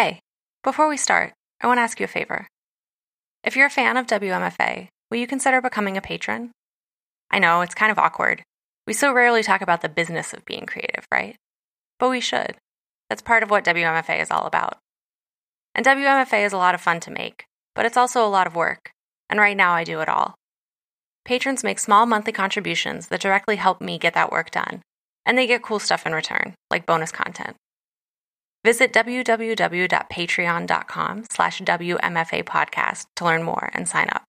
Hey, before we start, I want to ask you a favor. If you're a fan of WMFA, will you consider becoming a patron? I know it's kind of awkward. We so rarely talk about the business of being creative, right? But we should. That's part of what WMFA is all about. And WMFA is a lot of fun to make, but it's also a lot of work. And right now I do it all. Patrons make small monthly contributions that directly help me get that work done, and they get cool stuff in return, like bonus content. Visit www.patreon.com slash WMFA podcast to learn more and sign up.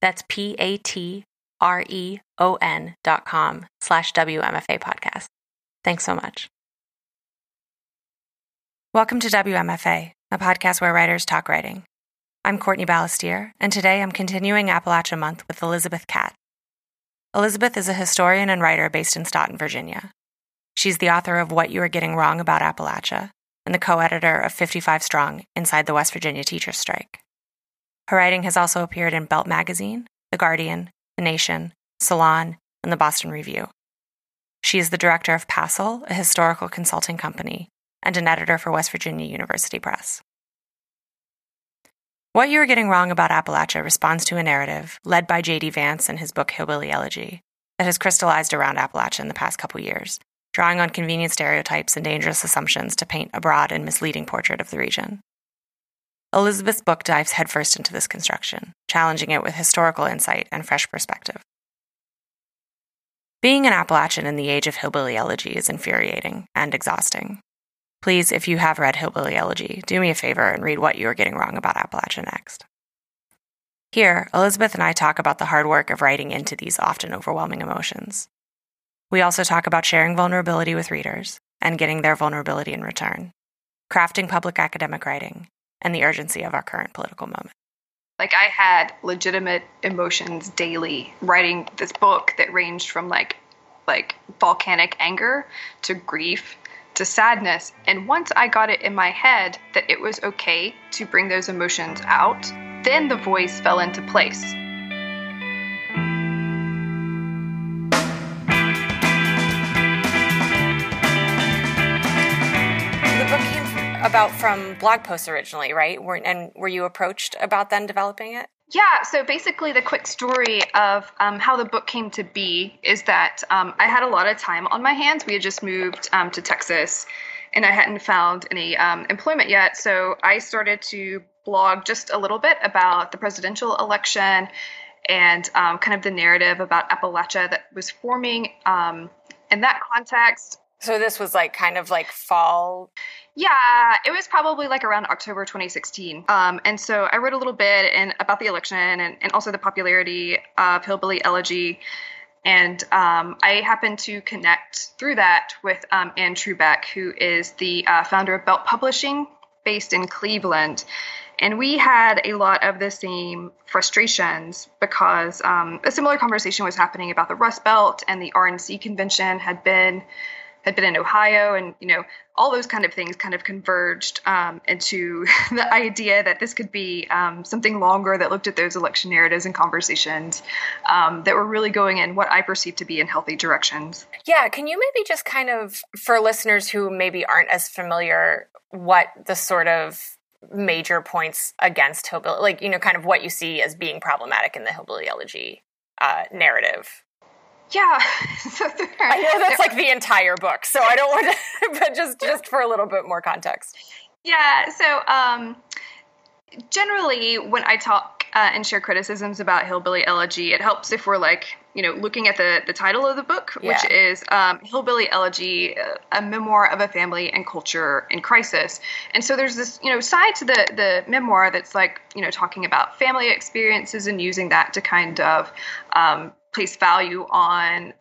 That's P-A-T-R-E-O-N dot com slash WMFA podcast. Thanks so much. Welcome to WMFA, a podcast where writers talk writing. I'm Courtney Balestier, and today I'm continuing Appalachia Month with Elizabeth Catte. Elizabeth is a historian and writer based in Staunton, Virginia. She's the author of What You Are Getting Wrong About Appalachia and the co editor of 55 Strong Inside the West Virginia Teachers Strike. Her writing has also appeared in Belt Magazine, The Guardian, The Nation, Salon, and the Boston Review. She is the director of Passel, a historical consulting company, and an editor for West Virginia University Press. What You Are Getting Wrong About Appalachia responds to a narrative led by J.D. Vance in his book Hillbilly Elegy that has crystallized around Appalachia in the past couple years drawing on convenient stereotypes and dangerous assumptions to paint a broad and misleading portrait of the region. Elizabeth's book dives headfirst into this construction, challenging it with historical insight and fresh perspective. Being an Appalachian in the age of hillbilly elegy is infuriating and exhausting. Please, if you have read Hillbilly Elegy, do me a favor and read what you are getting wrong about Appalachia next. Here, Elizabeth and I talk about the hard work of writing into these often overwhelming emotions. We also talk about sharing vulnerability with readers and getting their vulnerability in return, crafting public academic writing, and the urgency of our current political moment. Like, I had legitimate emotions daily writing this book that ranged from like, like volcanic anger to grief to sadness. And once I got it in my head that it was okay to bring those emotions out, then the voice fell into place. About from blog posts originally, right? And were you approached about then developing it? Yeah, so basically, the quick story of um, how the book came to be is that um, I had a lot of time on my hands. We had just moved um, to Texas and I hadn't found any um, employment yet. So I started to blog just a little bit about the presidential election and um, kind of the narrative about Appalachia that was forming um, in that context. So this was like kind of like fall yeah, it was probably like around October 2016. Um, and so I wrote a little bit and about the election and, and also the popularity of Hillbilly Elegy. And um, I happened to connect through that with um, Anne Trubek, who is the uh, founder of Belt Publishing, based in Cleveland. And we had a lot of the same frustrations because um, a similar conversation was happening about the Rust Belt and the RNC convention had been had been in Ohio, and you know all those kind of things kind of converged um, into the idea that this could be um, something longer that looked at those election narratives and conversations um, that were really going in what I perceive to be in healthy directions. Yeah, can you maybe just kind of for listeners who maybe aren't as familiar, what the sort of major points against hillbilly, like you know, kind of what you see as being problematic in the hillbilly elegy uh, narrative yeah. so I know that's like the entire book, so I don't want to, but just just for a little bit more context. Yeah. So um, generally, when I talk uh, and share criticisms about Hillbilly Elegy, it helps if we're like, you know, looking at the the title of the book, yeah. which is um, Hillbilly Elegy: A Memoir of a Family and Culture in Crisis. And so there's this, you know, side to the the memoir that's like, you know, talking about family experiences and using that to kind of um, place value on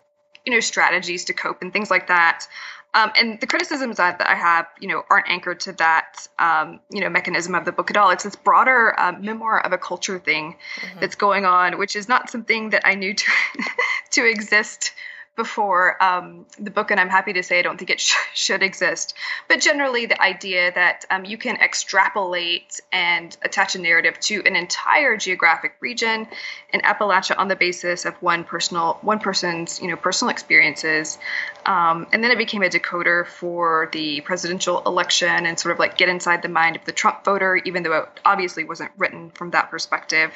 you know strategies to cope and things like that um, and the criticisms that, that, I have, you know, aren't anchored to that, um, you know, mechanism of the book at all. It's this broader uh, memoir of a culture thing mm-hmm. that's going on, which is not something that I knew to to exist before um, the book, and I'm happy to say I don't think it sh- should exist. But generally, the idea that um, you can extrapolate and attach a narrative to an entire geographic region in Appalachia on the basis of one personal, one person's, you know, personal experiences, um, and then it became a decoder for the presidential election and sort of like get inside the mind of the Trump voter, even though it obviously wasn't written from that perspective.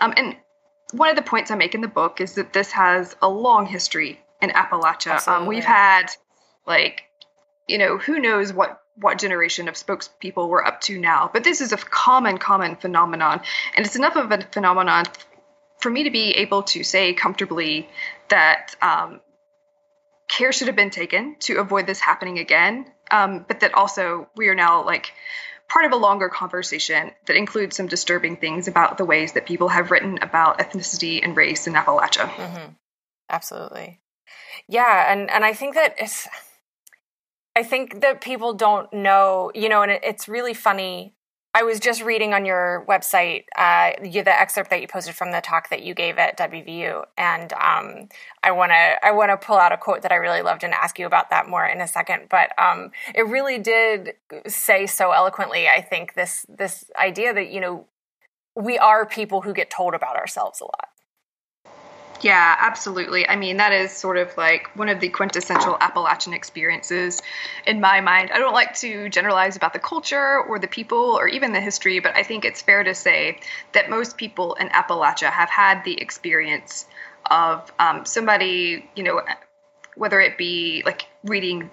Um, and one of the points I make in the book is that this has a long history in Appalachia. Um, we've had like, you know, who knows what what generation of spokespeople we're up to now, but this is a common, common phenomenon, and it's enough of a phenomenon for me to be able to say comfortably that um, care should have been taken to avoid this happening again, um, but that also we are now like part of a longer conversation that includes some disturbing things about the ways that people have written about ethnicity and race in Appalachia. Mm-hmm. Absolutely. Yeah, and and I think that it's I think that people don't know, you know, and it, it's really funny. I was just reading on your website uh, you, the excerpt that you posted from the talk that you gave at WVU, and um, I want to I want to pull out a quote that I really loved and ask you about that more in a second. But um, it really did say so eloquently. I think this this idea that you know we are people who get told about ourselves a lot yeah, absolutely. I mean, that is sort of like one of the quintessential Appalachian experiences in my mind. I don't like to generalize about the culture or the people or even the history, but I think it's fair to say that most people in Appalachia have had the experience of um, somebody, you know, whether it be like reading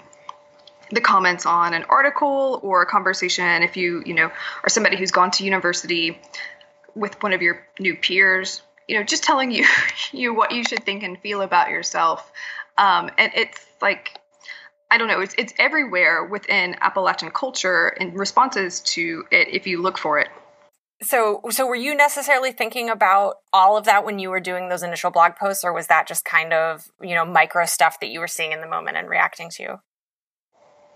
the comments on an article or a conversation if you you know are somebody who's gone to university with one of your new peers you know just telling you you what you should think and feel about yourself um, and it's like I don't know, it's it's everywhere within Appalachian culture and responses to it if you look for it. So so were you necessarily thinking about all of that when you were doing those initial blog posts or was that just kind of, you know, micro stuff that you were seeing in the moment and reacting to?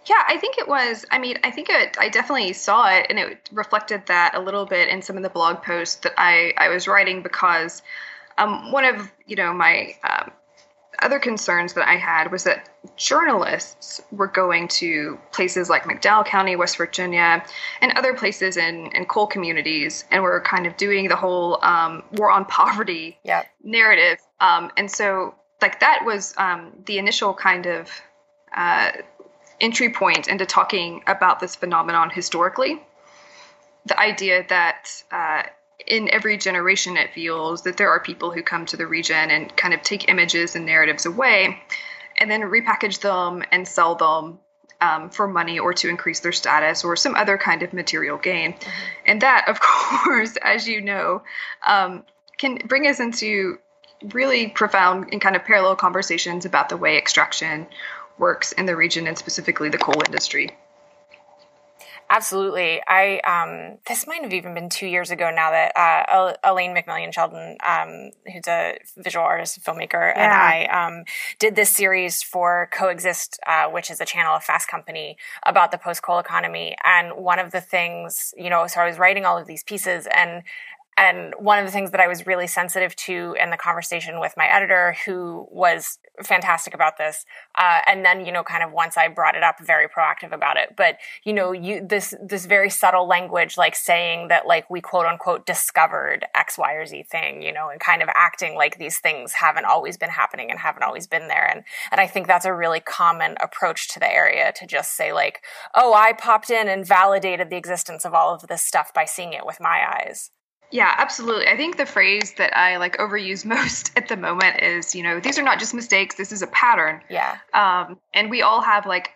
Yeah, I think it was. I mean, I think it. I definitely saw it, and it reflected that a little bit in some of the blog posts that I I was writing because um, one of you know my um, other concerns that I had was that journalists were going to places like McDowell County, West Virginia, and other places in, in coal communities, and were kind of doing the whole um, war on poverty yep. narrative. Um, and so, like that was um, the initial kind of uh, entry point into talking about this phenomenon historically. The idea that uh, in every generation it feels that there are people who come to the region and kind of take images and narratives away and then repackage them and sell them um, for money or to increase their status or some other kind of material gain. Mm-hmm. And that, of course, as you know, um, can bring us into really profound and kind of parallel conversations about the way extraction works in the region and specifically the coal industry. Absolutely. I um, this might have even been two years ago now that uh, Elaine McMillion Sheldon, um, who's a visual artist and filmmaker, yeah. and I um, did this series for Coexist, uh, which is a channel of Fast Company about the post coal economy. And one of the things, you know, so I was writing all of these pieces, and and one of the things that I was really sensitive to in the conversation with my editor, who was fantastic about this, uh, and then you know, kind of once I brought it up, very proactive about it. But you know, you this this very subtle language, like saying that like we quote unquote discovered X, Y, or Z thing, you know, and kind of acting like these things haven't always been happening and haven't always been there. And and I think that's a really common approach to the area to just say like, oh, I popped in and validated the existence of all of this stuff by seeing it with my eyes. Yeah, absolutely. I think the phrase that I like overuse most at the moment is, you know, these are not just mistakes, this is a pattern. Yeah. Um, and we all have like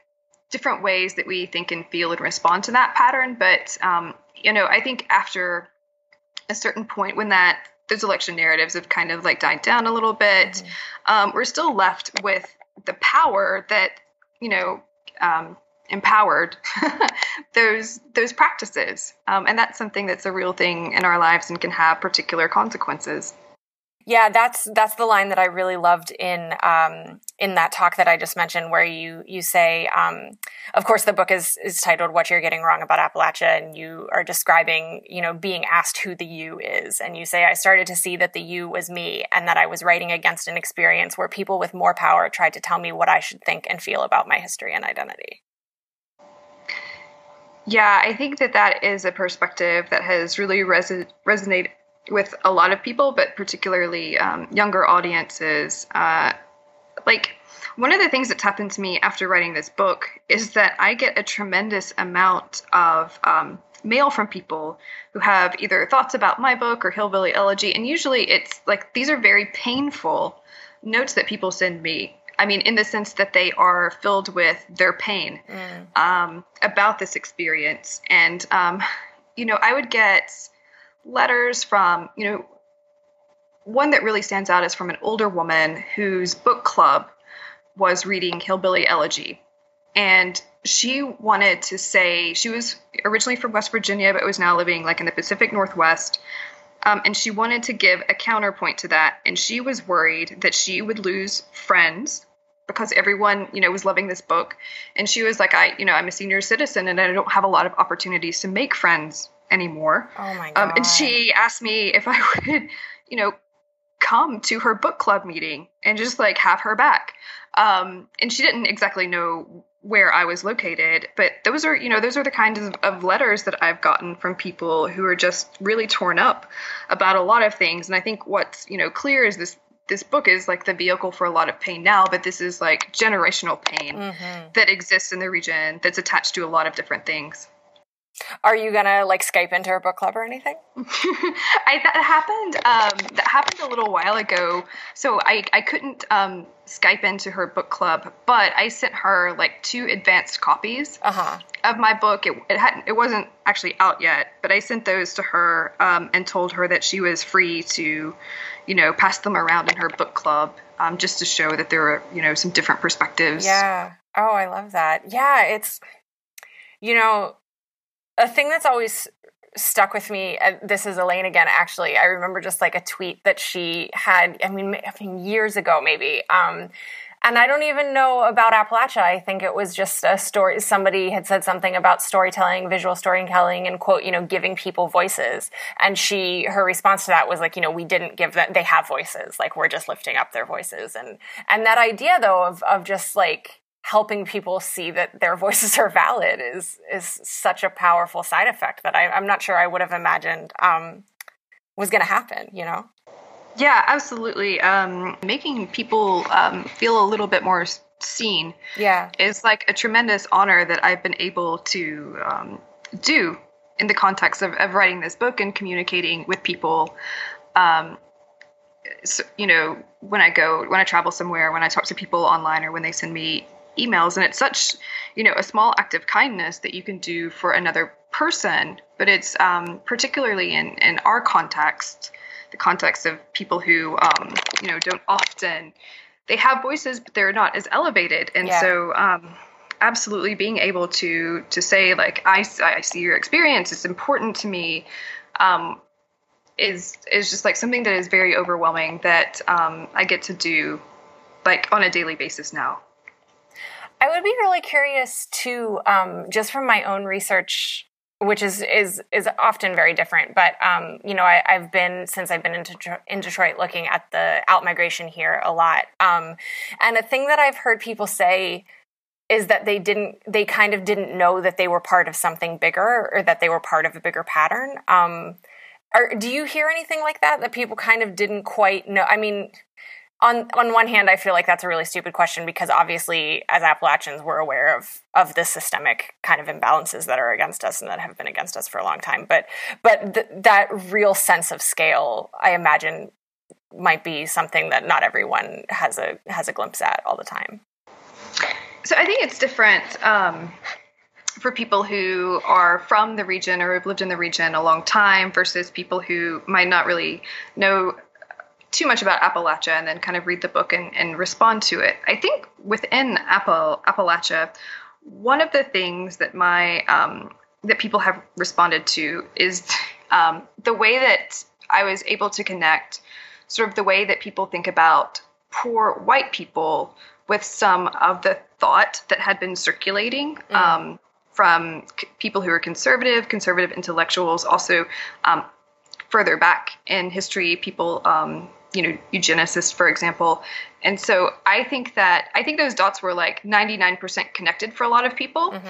different ways that we think and feel and respond to that pattern. But, um, you know, I think after a certain point when that those election narratives have kind of like died down a little bit, mm-hmm. um, we're still left with the power that, you know, um, empowered those those practices. Um, and that's something that's a real thing in our lives and can have particular consequences. Yeah, that's that's the line that I really loved in um, in that talk that I just mentioned, where you you say, um, of course, the book is is titled "What You're Getting Wrong About Appalachia," and you are describing, you know, being asked who the you is, and you say, "I started to see that the you was me, and that I was writing against an experience where people with more power tried to tell me what I should think and feel about my history and identity." Yeah, I think that that is a perspective that has really res- resonated with a lot of people, but particularly um, younger audiences. Uh, like, one of the things that's happened to me after writing this book is that I get a tremendous amount of um, mail from people who have either thoughts about my book or Hillbilly Elegy. And usually it's like these are very painful notes that people send me. I mean, in the sense that they are filled with their pain mm. um, about this experience. And, um, you know, I would get letters from, you know, one that really stands out is from an older woman whose book club was reading Hillbilly Elegy. And she wanted to say, she was originally from West Virginia, but was now living like in the Pacific Northwest. Um, and she wanted to give a counterpoint to that. And she was worried that she would lose friends because everyone, you know, was loving this book. And she was like, I, you know, I'm a senior citizen and I don't have a lot of opportunities to make friends anymore. Oh my god! Um, and she asked me if I would, you know, come to her book club meeting and just like have her back. Um, and she didn't exactly know where I was located, but those are, you know, those are the kinds of, of letters that I've gotten from people who are just really torn up about a lot of things. And I think what's, you know, clear is this this book is like the vehicle for a lot of pain now, but this is like generational pain mm-hmm. that exists in the region that's attached to a lot of different things. Are you gonna like Skype into a book club or anything? I, that happened. Um, that happened a little while ago. So I I couldn't um, Skype into her book club, but I sent her like two advanced copies uh-huh. of my book. It it hadn't it wasn't actually out yet, but I sent those to her um, and told her that she was free to, you know, pass them around in her book club um, just to show that there are you know some different perspectives. Yeah. Oh, I love that. Yeah, it's you know a thing that's always stuck with me this is elaine again actually. I remember just like a tweet that she had i mean i mean years ago maybe um, and i don't even know about appalachia. I think it was just a story somebody had said something about storytelling visual storytelling and quote you know giving people voices. And she her response to that was like you know we didn't give them they have voices. Like we're just lifting up their voices. And and that idea though of of just like helping people see that their voices are valid is is such a powerful side effect that I, am not sure I would have imagined um, was going to happen. You know? Yeah, absolutely. Um, making people um, feel a little bit more seen, yeah, is like a tremendous honor that I've been able to um, do in the context of, of writing this book and communicating with people. Um, so, you know, when I go, when I travel somewhere, when I talk to people online, or when they send me emails and it's such you know a small act of kindness that you can do for another person but it's um, particularly in in our context the context of people who um, you know don't often they have voices but they're not as elevated and yeah. so um, absolutely being able to to say like I, I see your experience it's important to me um, is is just like something that is very overwhelming that um, I get to do like on a daily basis now. I would be really curious to um, just from my own research, which is is is often very different. But um, you know, I, have been since I've been in, Detroit, in Detroit looking at the out migration here a lot, um, and a thing that I've heard people say is that they didn't they kind of didn't know that they were part of something bigger or that they were part of a bigger pattern. Um, are, do you hear anything like that that people kind of didn't quite know? I mean, on on one hand, I feel like that's a really stupid question because obviously, as Appalachians, we're aware of of the systemic kind of imbalances that are against us and that have been against us for a long time. But but th- that real sense of scale, I imagine, might be something that not everyone has a has a glimpse at all the time. So I think it's different. Um, for people who are from the region or have lived in the region a long time versus people who might not really know too much about Appalachia and then kind of read the book and, and respond to it. I think within Appal- Appalachia, one of the things that my um, that people have responded to is um, the way that I was able to connect sort of the way that people think about poor white people with some of the thought that had been circulating mm. um, from c- people who are conservative, conservative intellectuals, also um, further back in history, people, um, you know, eugenicists, for example. And so I think that I think those dots were like 99% connected for a lot of people. Mm-hmm.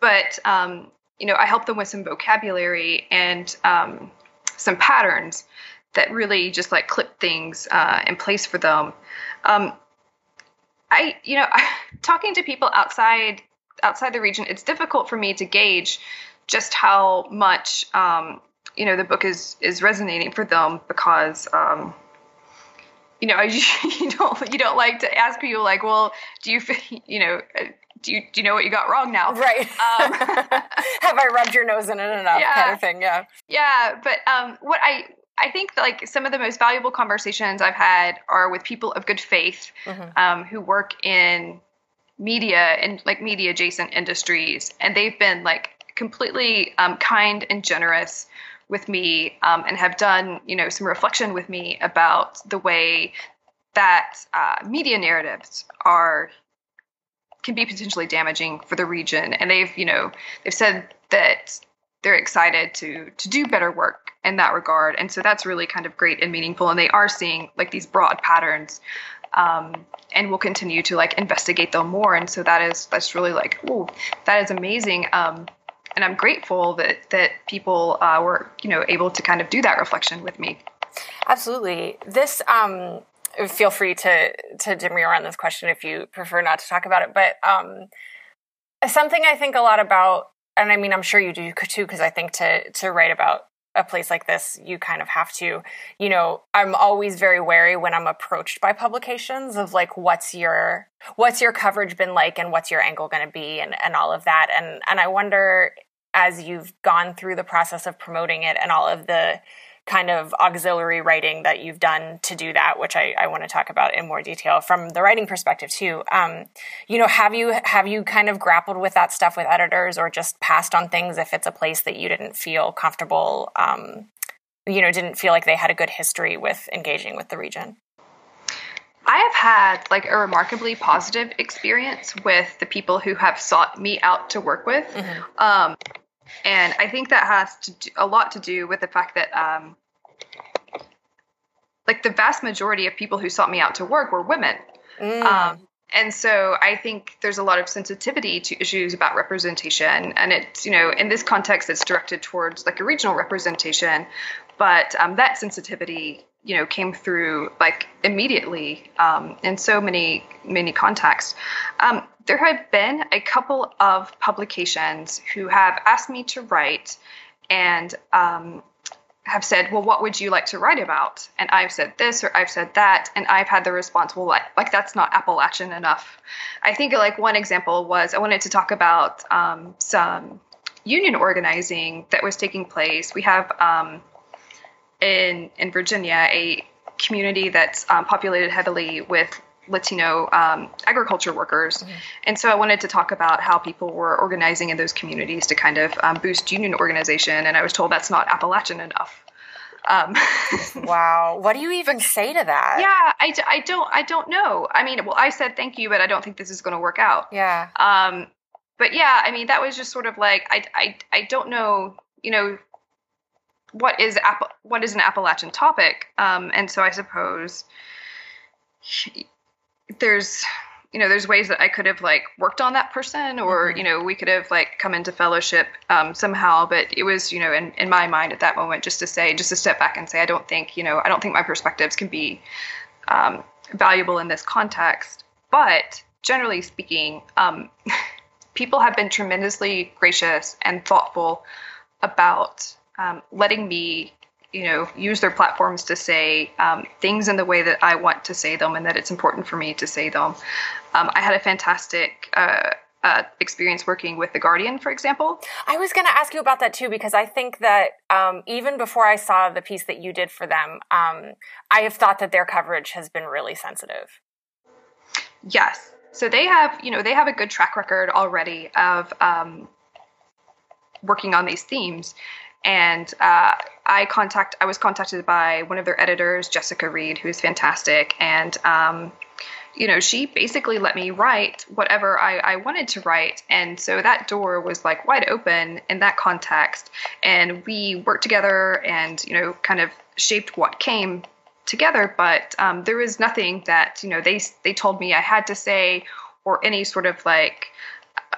But, um, you know, I helped them with some vocabulary and um, some patterns that really just like clip things uh, in place for them. Um, I, you know, talking to people outside outside the region, it's difficult for me to gauge just how much um, you know the book is is resonating for them because um, you know you don't you don't like to ask people like, well, do you you know do you do you know what you got wrong now? Right. Um, Have I rubbed your nose in it enough? Yeah, kind of thing. Yeah. Yeah, but um, what I I think like some of the most valuable conversations I've had are with people of good faith mm-hmm. um, who work in media and like media adjacent industries, and they've been like completely um, kind and generous with me um, and have done you know some reflection with me about the way that uh, media narratives are can be potentially damaging for the region. And they've you know they've said that they're excited to to do better work in that regard. And so that's really kind of great and meaningful. And they are seeing like these broad patterns um, and we'll continue to like investigate them more. And so that is that's really like oh that is amazing. Um, and i'm grateful that that people uh, were you know able to kind of do that reflection with me. Absolutely. This um, feel free to to demur on this question if you prefer not to talk about it but um, something i think a lot about and I mean, I'm sure you do too, because I think to to write about a place like this, you kind of have to, you know, I'm always very wary when I'm approached by publications of like, what's your what's your coverage been like, and what's your angle going to be, and and all of that, and and I wonder as you've gone through the process of promoting it and all of the kind of auxiliary writing that you've done to do that, which I, I want to talk about in more detail from the writing perspective too. Um, you know, have you have you kind of grappled with that stuff with editors, or just passed on things if it's a place that you didn't feel comfortable, um, you know, didn't feel like they had a good history with engaging with the region? I have had like a remarkably positive experience with the people who have sought me out to work with. Mm-hmm. Um, and I think that has to do, a lot to do with the fact that um, like the vast majority of people who sought me out to work were women. Mm. Um, and so I think there's a lot of sensitivity to issues about representation, and it's you know in this context it's directed towards like a regional representation, but um, that sensitivity you know came through like immediately um, in so many many contexts. Um, there have been a couple of publications who have asked me to write and um, have said, Well, what would you like to write about? And I've said this or I've said that. And I've had the response, Well, like, like that's not Appalachian enough. I think like one example was I wanted to talk about um, some union organizing that was taking place. We have um, in, in Virginia a community that's um, populated heavily with Latino um, agriculture workers. Mm-hmm. And so I wanted to talk about how people were organizing in those communities to kind of um, boost union organization. And I was told that's not Appalachian enough. Um, wow. What do you even say to that? Yeah, I, I don't, I don't know. I mean, well, I said thank you, but I don't think this is going to work out. Yeah. Um, but yeah, I mean, that was just sort of like, I, I, I don't know, you know, what is App- what is an Appalachian topic? Um, and so I suppose there's you know there's ways that i could have like worked on that person or mm-hmm. you know we could have like come into fellowship um, somehow but it was you know in, in my mind at that moment just to say just to step back and say i don't think you know i don't think my perspectives can be um, valuable in this context but generally speaking um, people have been tremendously gracious and thoughtful about um, letting me you know use their platforms to say um, things in the way that I want to say them and that it's important for me to say them. Um, I had a fantastic uh, uh, experience working with the Guardian, for example. I was going to ask you about that too because I think that um, even before I saw the piece that you did for them, um, I have thought that their coverage has been really sensitive. Yes, so they have you know they have a good track record already of um, working on these themes and uh, I contact I was contacted by one of their editors, Jessica Reed, who is fantastic, and um, you know she basically let me write whatever I, I wanted to write, and so that door was like wide open in that context, and we worked together and you know kind of shaped what came together. But um, there was nothing that you know they they told me I had to say or any sort of like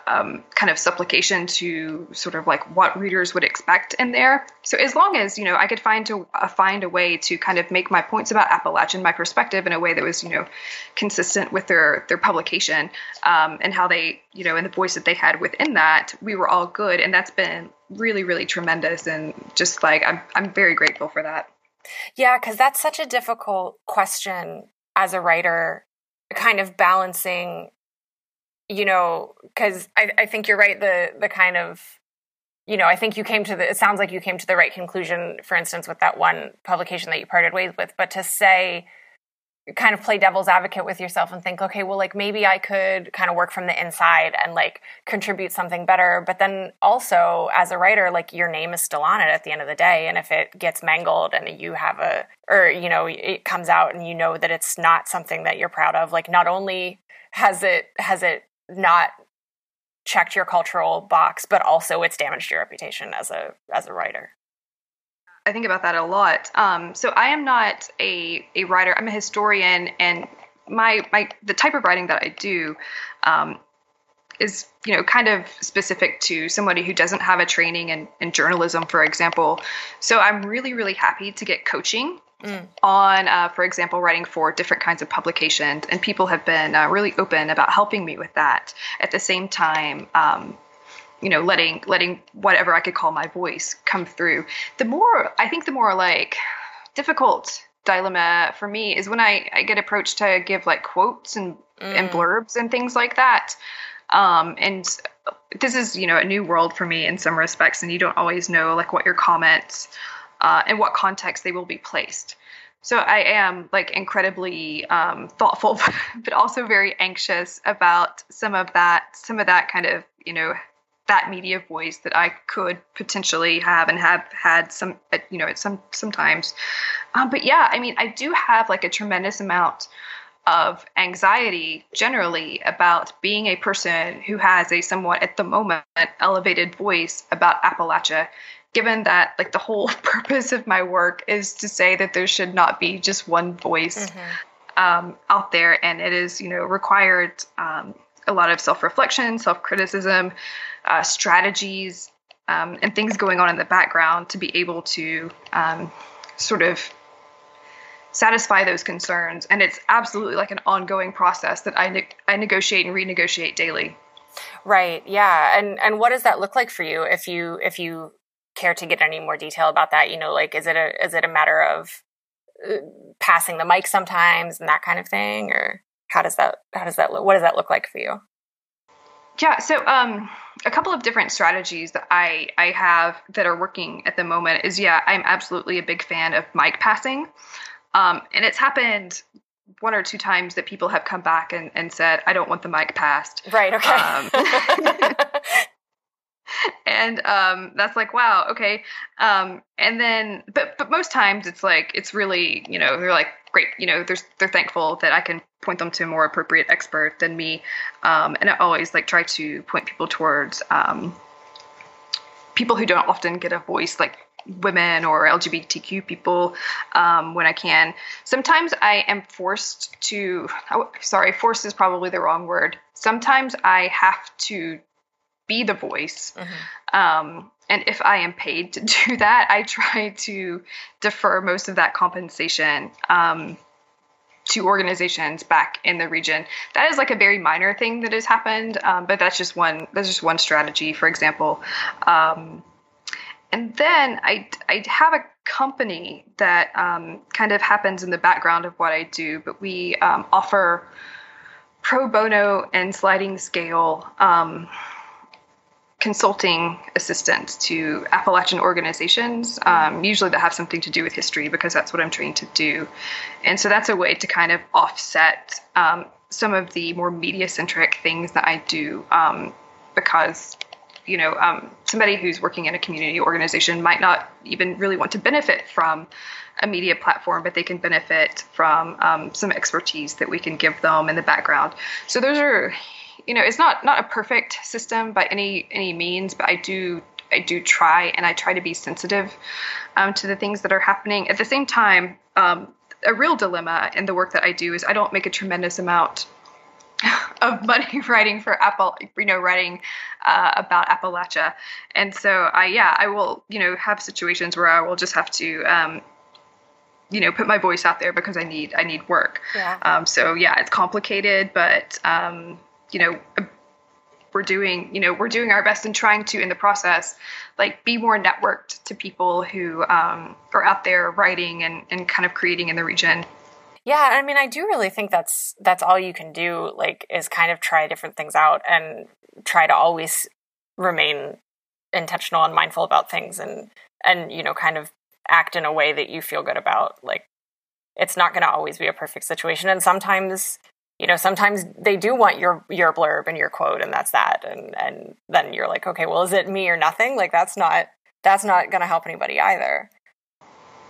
um, kind of supplication to sort of like what readers would expect in there. So as long as you know I could find to uh, find a way to kind of make my points about Appalachian, my perspective in a way that was you know consistent with their their publication um, and how they you know and the voice that they had within that, we were all good, and that's been really really tremendous and just like I'm I'm very grateful for that. Yeah, because that's such a difficult question as a writer, kind of balancing you know, because I, I think you're right. The the kind of you know, I think you came to the. It sounds like you came to the right conclusion. For instance, with that one publication that you parted ways with, but to say, kind of play devil's advocate with yourself and think, okay, well, like maybe I could kind of work from the inside and like contribute something better. But then also, as a writer, like your name is still on it at the end of the day, and if it gets mangled and you have a, or you know, it comes out and you know that it's not something that you're proud of, like not only has it has it not checked your cultural box, but also it's damaged your reputation as a as a writer. I think about that a lot. Um, so I am not a a writer. I'm a historian, and my my the type of writing that I do um, is you know kind of specific to somebody who doesn't have a training in, in journalism, for example. So I'm really really happy to get coaching mm. on, uh, for example, writing for different kinds of publications, and people have been uh, really open about helping me with that. At the same time, um, you know, letting letting whatever I could call my voice come through. The more I think, the more like difficult dilemma for me is when I, I get approached to give like quotes and mm. and blurbs and things like that. Um, and this is you know a new world for me in some respects, and you don't always know like what your comments uh, and what context they will be placed. So I am like incredibly um, thoughtful, but also very anxious about some of that, some of that kind of you know that media voice that I could potentially have and have had some, you know, at some sometimes. Um, but yeah, I mean, I do have like a tremendous amount of anxiety generally about being a person who has a somewhat at the moment elevated voice about Appalachia given that like the whole purpose of my work is to say that there should not be just one voice mm-hmm. um, out there. And it is you know required um, a lot of self-reflection self-criticism uh, strategies um, and things going on in the background to be able to um, sort of satisfy those concerns. And it's absolutely like an ongoing process that I, ne- I negotiate and renegotiate daily. Right. Yeah. And and what does that look like for you if you if you care to get any more detail about that? You know, like is it a is it a matter of uh, passing the mic sometimes and that kind of thing, or how does that how does that look? What does that look like for you? Yeah, so um, a couple of different strategies that I I have that are working at the moment is yeah, I'm absolutely a big fan of mic passing, um, and it's happened one or two times that people have come back and, and said, I don't want the mic passed. Right, okay. Um, and um, that's like wow okay um, and then but but most times it's like it's really you know they're like great you know they're they're thankful that I can point them to a more appropriate expert than me um, and I always like try to point people towards um, people who don't often get a voice like women or LGBTQ people um, when I can. Sometimes I am forced to, oh, sorry, forced is probably the wrong word. Sometimes I have to be the voice. Mm-hmm. Um, and if I am paid to do that, I try to defer most of that compensation um, to organizations back in the region. That is like a very minor thing that has happened, um, but that's just one. That's just one strategy, for example. Um, and then I I have a company that um, kind of happens in the background of what I do, but we um, offer pro bono and sliding scale um, consulting assistant to Appalachian organizations, um, usually that have something to do with history because that's what I'm trained to do. And so that's a way to kind of offset um, some of the more media centric things that I do um, because you know, um, somebody who's working in a community organization might not even really want to benefit from a media platform, but they can benefit from um, some expertise that we can give them in the background. So those are, you know, it's not not a perfect system by any any means, but I do I do try and I try to be sensitive um, to the things that are happening. At the same time, um, a real dilemma in the work that I do is I don't make a tremendous amount of money writing for Apple, you know, writing uh, about Appalachia. And so I, yeah, I will, you know, have situations where I will just have to, um, you know, put my voice out there because I need, I need work. Yeah. Um, so yeah, it's complicated, but, um, you know, we're doing, you know, we're doing our best and trying to, in the process, like be more networked to people who um, are out there writing and, and kind of creating in the region. Yeah, I mean, I do really think that's that's all you can do. Like, is kind of try different things out and try to always remain intentional and mindful about things, and and you know, kind of act in a way that you feel good about. Like, it's not going to always be a perfect situation, and sometimes you know sometimes they do want your your blurb and your quote and that's that. And and then you're like okay well is it me or nothing? Like that's not that's not going to help anybody either.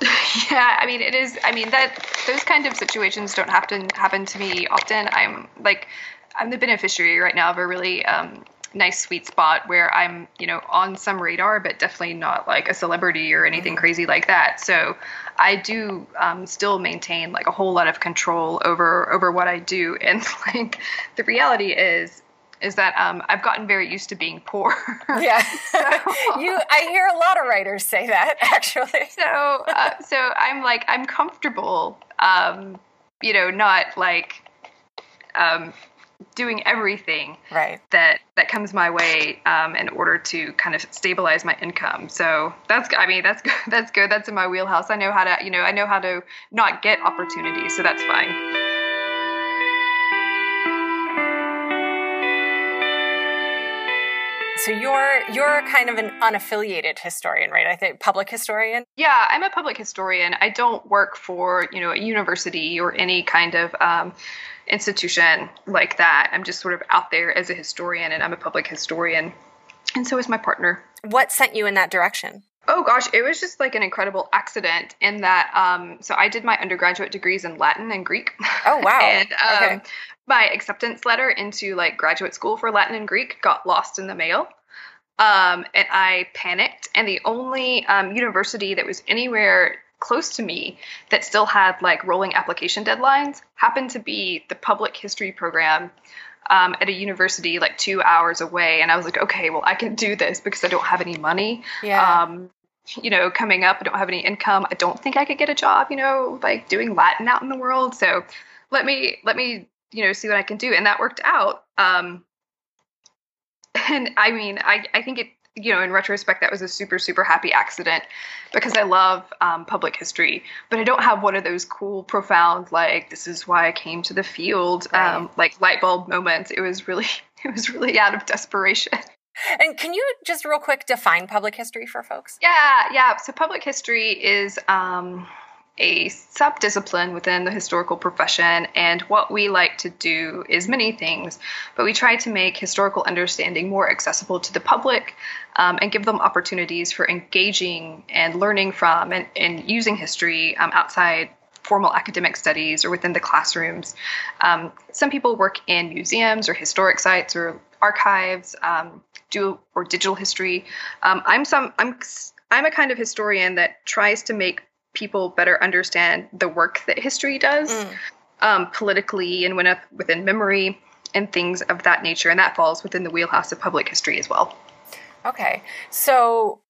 Yeah i mean it is i mean that those kind of situations don't happen happen to me often. I'm like i'm the beneficiary right now of a really um, nice sweet spot where i'm you know on some radar but definitely not like a celebrity or anything mm-hmm. crazy like that so i do um, still maintain like a whole lot of control over over what i do and like the reality is is that um, I've gotten very used to being poor. yeah, so, you. I hear a lot of writers say that actually. So, uh, so I'm like I'm comfortable, um, you know, not like um, doing everything right. that that comes my way um, in order to kind of stabilize my income. So that's I mean that's good. that's good. That's in my wheelhouse. I know how to you know I know how to not get opportunities, so that's fine. So you're you're kind of an unaffiliated historian, right? I think public historian. Yeah, I'm a public historian. I don't work for you know a university or any kind of um, institution like that. I'm just sort of out there as a historian, and I'm a public historian, and so is my partner. What sent you in that direction? Oh gosh, it was just like an incredible accident in that. Um, so I did my undergraduate degrees in Latin and Greek. Oh wow! and um, okay my acceptance letter into like graduate school for Latin and Greek got lost in the mail. Um, and I panicked. And the only um, university that was anywhere close to me that still had like rolling application deadlines happened to be the public history program um, at a university like two hours away. And I was like, okay, well, I can do this because I don't have any money. Yeah. Um, you know, coming up, I don't have any income. I don't think I could get a job, you know, like doing Latin out in the world. So let me let me you know see what I can do, and that worked out. Um, and I mean, I I think it you know in retrospect that was a super super happy accident because I love um, public history, but I don't have one of those cool profound like this is why I came to the field right. um, like light bulb moments. It was really it was really out of desperation. And can you just real quick define public history for folks? Yeah, yeah. So public history is um, a subdiscipline within the historical profession, and what we like to do is many things, but we try to make historical understanding more accessible to the public um, and give them opportunities for engaging and learning from and, and using history um, outside formal academic studies or within the classrooms. Um, some people work in museums or historic sites or archives, um, do or digital history. Um, I'm some I'm I'm a kind of historian that tries to make people better understand the work that history does mm. um, politically and when, within memory and things of that nature. And that falls within the wheelhouse of public history as well. Okay. So,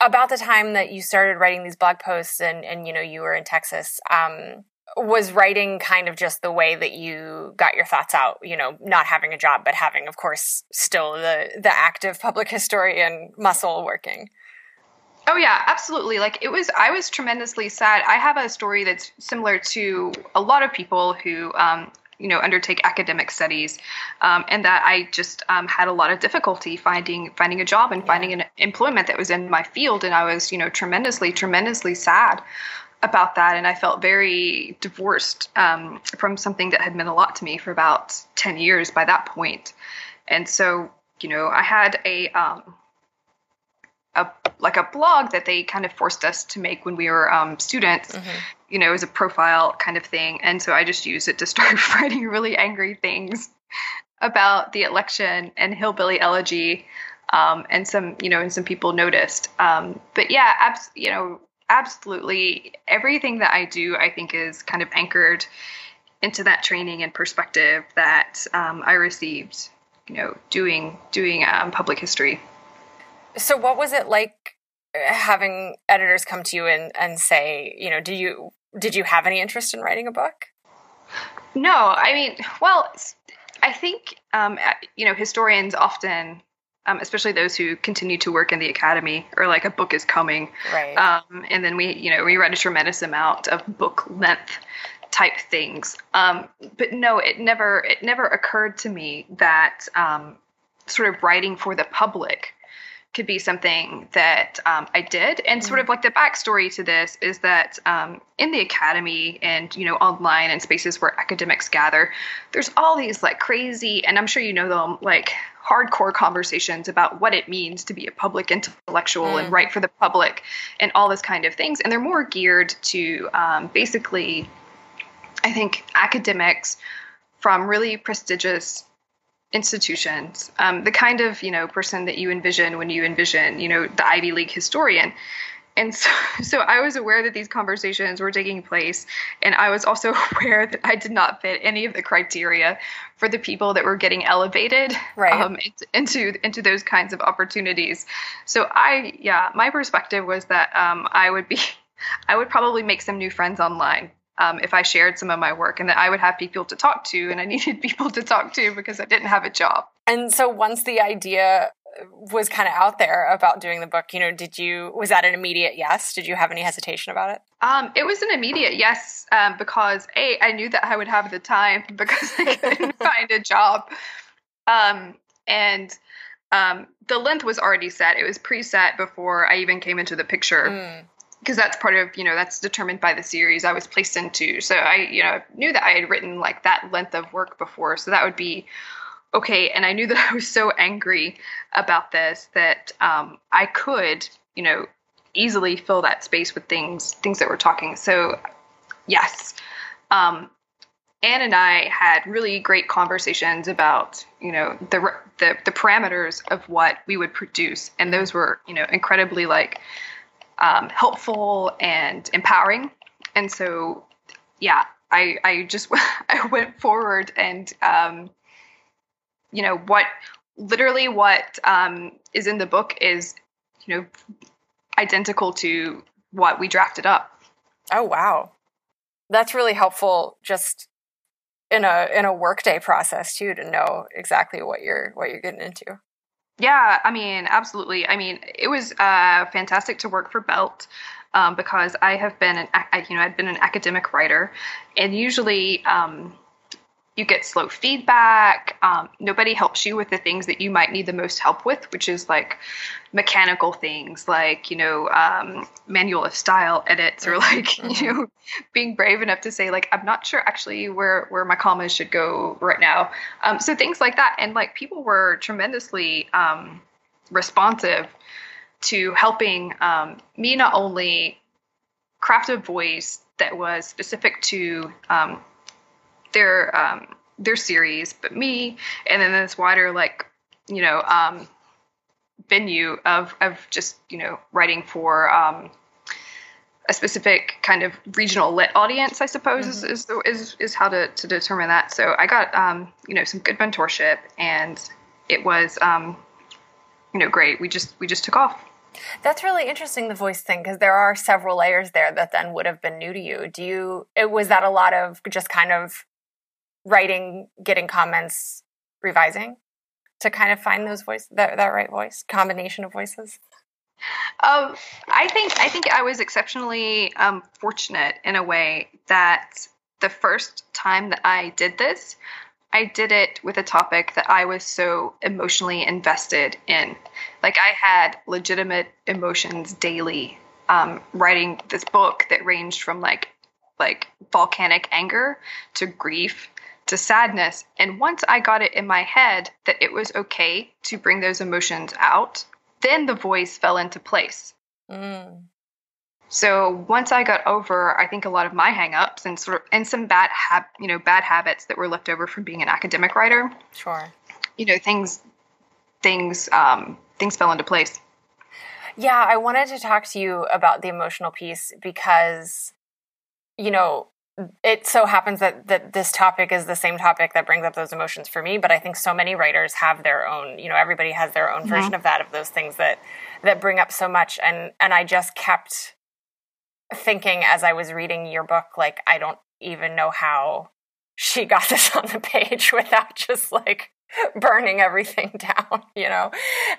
about the time that you started writing these blog posts and, and you know, you were in Texas, um, was writing kind of just the way that you got your thoughts out you know not having a job but having of course still the the active public historian muscle working Oh yeah, absolutely. Like it was, I was tremendously sad. I have a story that's similar to a lot of people who, um, you know, undertake academic studies, um, and that I just um, had a lot of difficulty finding finding a job and finding an employment that was in my field, and I was, you know, tremendously, tremendously sad about that, and I felt very divorced um, from something that had meant a lot to me for about ten years by that point. point, and so you know, I had a um, a like a blog that they kind of forced us to make when we were um, students. Mm-hmm. You know, as a profile kind of thing, and so I just used it to start writing really angry things about the election and hillbilly elegy, um, and some you know, and some people noticed. Um, but yeah, abs- you know, absolutely everything that I do, I think, is kind of anchored into that training and perspective that um, I received. You know, doing doing um, public history. So, what was it like uh, having editors come to you and, and say, you know, do you did you have any interest in writing a book? No, I mean, well, I think um, you know historians often, um, especially those who continue to work in the academy, or like a book is coming, right? Um, and then we, you know, we read a tremendous amount of book length type things. Um, but no, it never it never occurred to me that um, sort of writing for the public could be something that um, I did. And sort of like the backstory to this is that um, in the academy and you know online and spaces where academics gather, there's all these like crazy, and I'm sure you know them, like hardcore conversations about what it means to be a public intellectual mm. and write for the public and all this kind of things. And they're more geared to um, basically, I think, academics from really prestigious institutions, um, the kind of you know person that you envision when you envision you know the Ivy League historian. And so, so I was aware that these conversations were taking place, and I was also aware that I did not fit any of the criteria for the people that were getting elevated right. um, into into those kinds of opportunities. So I, yeah, my perspective was that um, I would be, I would probably make some new friends online um, if I shared some of my work and that I would have people to talk to and I needed people to talk to because I didn't have a job. And so once the idea was kind of out there about doing the book, you know, did you, was that an immediate yes? Did you have any hesitation about it? Um, it was an immediate yes um, because A, I knew that I would have the time because I couldn't find a job. Um, and um, the length was already set. It was preset before I even came into the picture. Mm because that's part of you know that's determined by the series I was placed into. So I you know knew that I had written like that length of work before, so that would be okay. And I knew that I was so angry about this that um, I could you know easily fill that space with things things that we're talking. So yes. Um, Anne and I had really great conversations about, you know, the, the the parameters of what we would produce, and those were, you know, incredibly like um, helpful and empowering. And so, yeah, I, I just I went forward and um, you know what literally what um, is in the book is you know identical to what we drafted up. Oh wow, that's really helpful. Just in a in a workday process too to know exactly what you're what you're getting into. Yeah, I mean, absolutely. I mean, it was uh, fantastic to work for Belt um, because I have been an, you know, I'd been an academic writer, and usually um, you get slow feedback. Um, nobody helps you with the things that you might need the most help with, which is like mechanical things, like you know, um, manual of style edits, or mm-hmm. like mm-hmm. you know, being brave enough to say like I'm not sure actually where where my commas should go right now. Um, so things like that, and like people were tremendously um, responsive to helping um, me not only craft a voice that was specific to um, their um, their series, but me, and then this wider like you know um, venue of of just you know writing for um, a specific kind of regional lit audience, I suppose mm-hmm. is, is is is how to to determine that. So I got um, you know some good mentorship, and it was um, you know great. We just we just took off. That's really interesting, the voice thing, because there are several layers there that then would have been new to you. Do you, it, was that a lot of just kind of writing, getting comments, revising to kind of find those voice that, that right voice combination of voices? Um, I think I think I was exceptionally um, fortunate in a way that the first time that I did this, I did it with a topic that I was so emotionally invested in. Like I had legitimate emotions daily um, writing this book that ranged from like like volcanic anger to grief to sadness. And once I got it in my head that it was okay to bring those emotions out, then the voice fell into place. Mm. So once I got over, I think a lot of my hangups and sort of and some bad hab, you know, bad habits that were left over from being an academic writer. Sure. You know, things things um, things fell into place. Yeah, I wanted to talk to you about the emotional piece because, you know, it so happens that that this topic is the same topic that brings up those emotions for me but i think so many writers have their own you know everybody has their own version of that of those things that that bring up so much. And and i just kept thinking as i was reading your book like i don't even know how she got this on the page without just like burning everything down you know?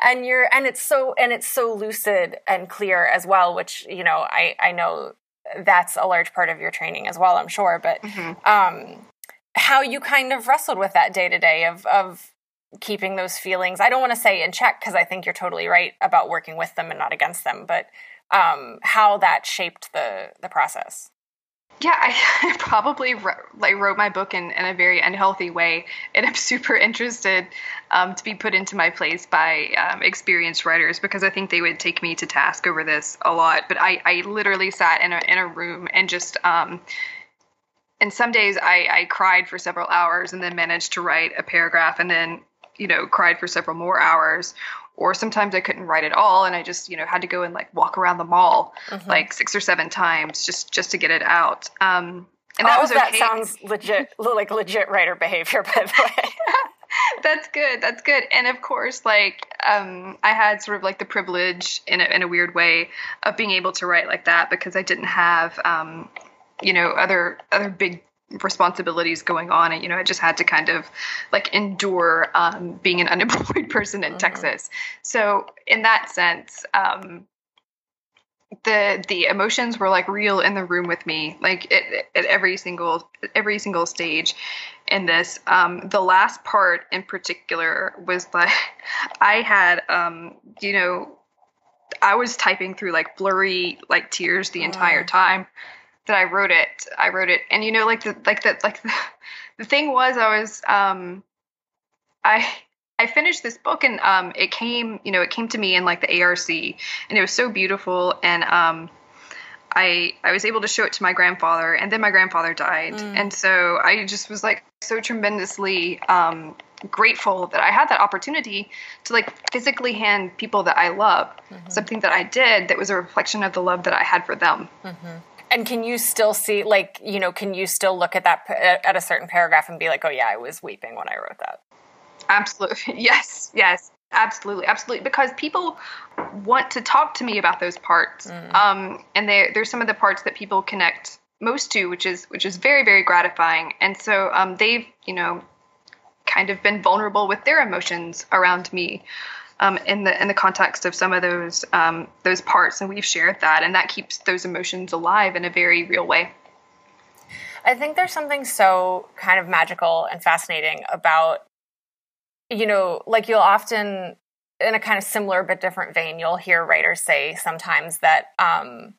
And you're and it's so and it's so lucid and clear as well which you know i i know that's a large part of your training as well i'm sure but mm-hmm. um how you kind of wrestled with that day to day of of keeping those feelings i don't want to say in check because i think you're totally right about working with them and not against them but um how that shaped the the process yeah, I, probably like wrote my book in, in a very unhealthy way, and I'm super interested um, to be put into my place by um, experienced writers because I think they would take me to task over this a lot. But I, I literally sat in a in a room and just um, and some days I, I cried for several hours and then managed to write a paragraph and then you know cried for several more hours or sometimes I couldn't write at all and I just, you know, had to go and like walk around the mall mm-hmm. like six or seven times just just to get it out. Um and that all was okay. that sounds legit like legit writer behavior by the way. that's good. That's good. And of course, like um, I had sort of like the privilege in a, in a weird way of being able to write like that because I didn't have, um, you know, other other big responsibilities going on. And you know i just had to kind of like endure um, being an unemployed person in mm-hmm. texas. So in that sense um, the the emotions were like real in the room with me like at every single every single stage in this. Um, the last part in particular was like i had um, you know i was typing through like blurry like tears the entire time that I wrote it. I wrote it, and you know, like the like the like the, the thing was, I was um, I I finished this book, and um, it came, you know, it came to me in like the ARC, and it was so beautiful, and um, I I was able to show it to my grandfather, and then my grandfather died, mm. and so I just was like so tremendously um grateful that I had that opportunity to like physically hand people that I love mm-hmm. something that I did that was a reflection of the love that I had for them. Mm-hmm. And can you still see, like, you know, can you still look at that at a certain paragraph and be like, oh yeah, I was weeping when I wrote that? Absolutely. Yes. Yes. Absolutely. Absolutely. Because people want to talk to me about those parts, mm. um, and there's some of the parts that people connect most to, which is which is very very gratifying. And so um, they've you know kind of been vulnerable with their emotions around me um, in the in the context of some of those um, those parts, and we've shared that, and that keeps those emotions alive in a very real way. I think there's something so kind of magical and fascinating about, you know, like you'll often, in a kind of similar but different vein, you'll hear writers say sometimes that, um,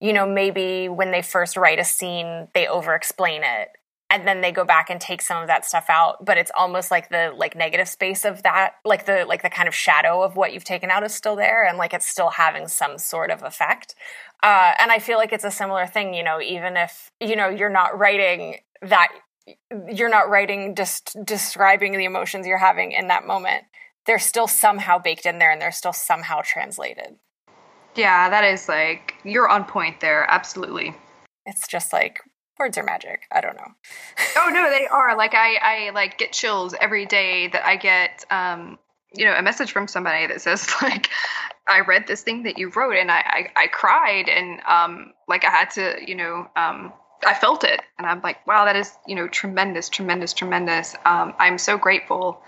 you know, maybe when they first write a scene, they over explain it and then they go back and take some of that stuff out. But it's almost like the like negative space of that like the like the kind of shadow of what you've taken out is still there and like it's still having some sort of effect. Uh, and i feel like it's a similar thing you know even if you know you're not writing that you're not writing just describing the emotions you're having in that moment. They're still somehow baked in there and they're still somehow translated. Yeah that is like you're on point there. Absolutely. It's just like words are magic. I don't know. oh no, they are. Like I, I like get chills every day that I get, um, you know, a message from somebody that says like, I read this thing that you wrote and I, I, I cried and um, like I had to, you know, um, I felt it and I'm like, wow, that is, you know, tremendous, tremendous, tremendous. Um, I'm so grateful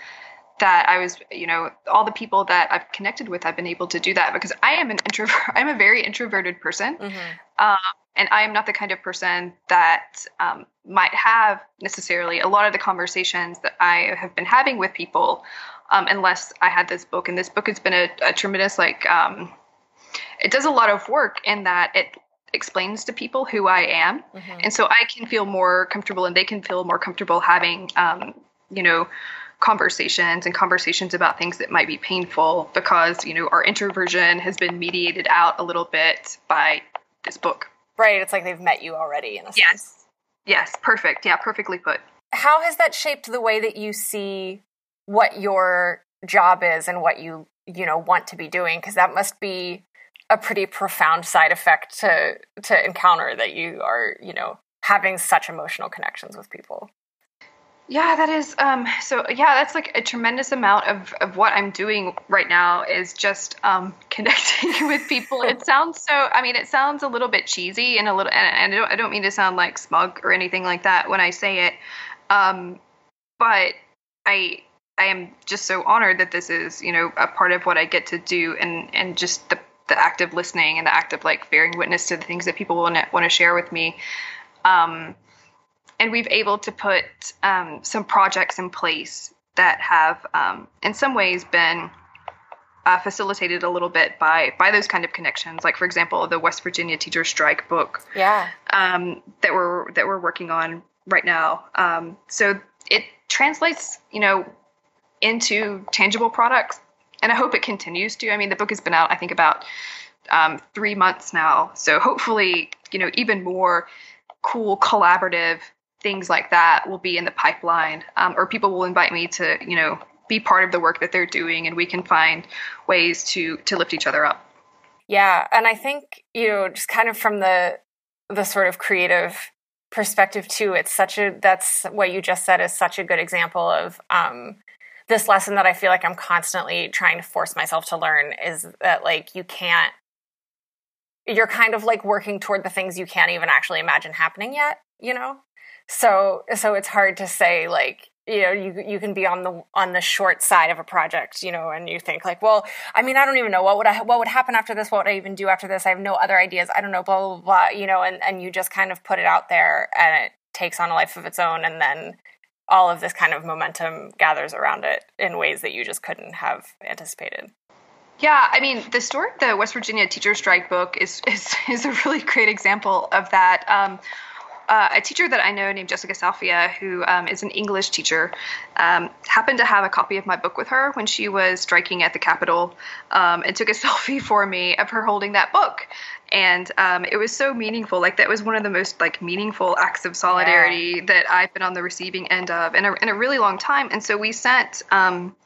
that I was, you know, all the people that I've connected with, I've been able to do that because I am an introvert. I'm a very introverted person. Mm-hmm. Um, and I am not the kind of person that um, might have necessarily a lot of the conversations that I have been having with people, um, unless I had this book. And this book has been a, a tremendous like. Um, it does a lot of work in that it explains to people who I am, mm-hmm. and so I can feel more comfortable, and they can feel more comfortable having, um, you know, conversations and conversations about things that might be painful because you know our introversion has been mediated out a little bit by this book. Right. It's like they've met you already in a sense. yes. sense. Yes. Perfect. Yeah. Perfectly put. How has that shaped the way that you see what your job is and what you you know want to be doing? Because that must be a pretty profound side effect to to encounter that you are you know having such emotional connections with people yeah that is um so yeah that's like a tremendous amount of of what i'm doing right now is just um connecting with people it sounds so i mean it sounds a little bit cheesy and a little and, and I, don't, I don't mean to sound like smug or anything like that when i say it um but i i am just so honored that this is you know a part of what i get to do and and just the the act of listening and the act of like bearing witness to the things that people want to want to share with me. Um, and we've able to put um, some projects in place that have, um, in some ways, been uh, facilitated a little bit by by those kind of connections. Like, for example, the West Virginia teacher strike book, yeah, um, that we're that we're working on right now. Um, so it translates, you know, into tangible products and I hope it continues to. I mean, the book has been out, I think, about um, three months now. So hopefully, you know, even more cool collaborative things like that will be in the pipeline, um, or people will invite me to, you know, be part of the work that they're doing, and we can find ways to to lift each other up. Yeah, and I think you know, just kind of from the the sort of creative perspective too, it's such a that's what you just said is such a good example of um, this lesson that I feel like I'm constantly trying to force myself to learn is that like you can't you're kind of like working toward the things you can't even actually imagine happening yet, you know? So so it's hard to say like you know you you can be on the on the short side of a project you know and you think like well i mean i don't even know what would I, what would happen after this what would i even do after this i have no other ideas i don't know blah blah blah you know and and you just kind of put it out there and it takes on a life of its own and then all of this kind of momentum gathers around it in ways that you just couldn't have anticipated. Yeah, I mean, the story, the West Virginia teacher strike book is is, is a really great example of that. Um, uh, a teacher that I know named Jessica Salfia, who um, is an English teacher, um, happened to have a copy of my book with her when she was striking at the Capitol um, and took a selfie for me of her holding that book. And um, it was so meaningful. Like that was one of the most like meaningful acts of solidarity yeah. that I've been on the receiving end of in a, in a really long time. And so we sent um,